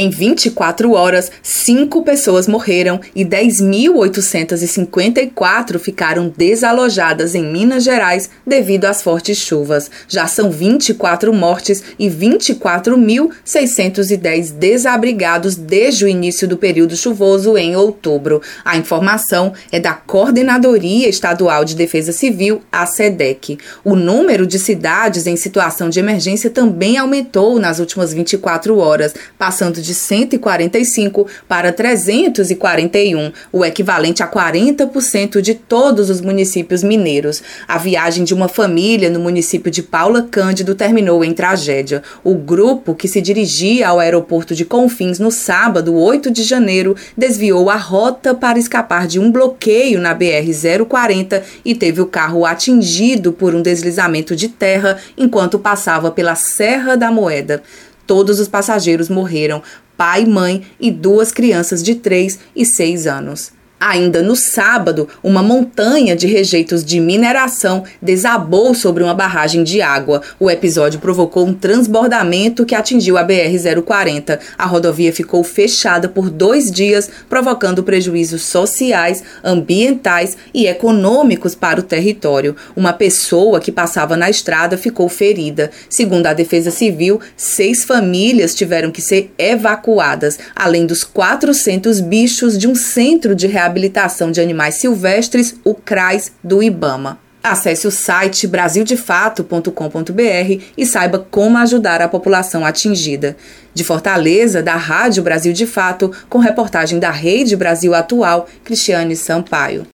Em 24 horas, cinco pessoas morreram e 10.854 ficaram desalojadas em Minas Gerais devido às fortes chuvas. Já são 24 mortes e 24.610 desabrigados desde o início do período chuvoso em outubro. A informação é da Coordenadoria Estadual de Defesa Civil, a SEDEC. O número de cidades em situação de emergência também aumentou nas últimas 24 horas, passando de 145 para 341, o equivalente a 40% de todos os municípios mineiros. A viagem de uma família no município de Paula Cândido terminou em tragédia. O grupo que se dirigia ao aeroporto de Confins no sábado, 8 de janeiro, desviou a rota para escapar de um bloqueio na BR-040 e teve o carro atingido por um deslizamento de terra enquanto passava pela Serra da Moeda. Todos os passageiros morreram, pai, mãe e duas crianças de 3 e 6 anos. Ainda no sábado, uma montanha de rejeitos de mineração desabou sobre uma barragem de água. O episódio provocou um transbordamento que atingiu a BR-040. A rodovia ficou fechada por dois dias, provocando prejuízos sociais, ambientais e econômicos para o território. Uma pessoa que passava na estrada ficou ferida. Segundo a Defesa Civil, seis famílias tiveram que ser evacuadas, além dos 400 bichos de um centro de reabilitação reabilitação de animais silvestres, o CRAS do IBAMA. Acesse o site brasildefato.com.br e saiba como ajudar a população atingida. De Fortaleza, da Rádio Brasil de Fato, com reportagem da Rede Brasil Atual, Cristiane Sampaio.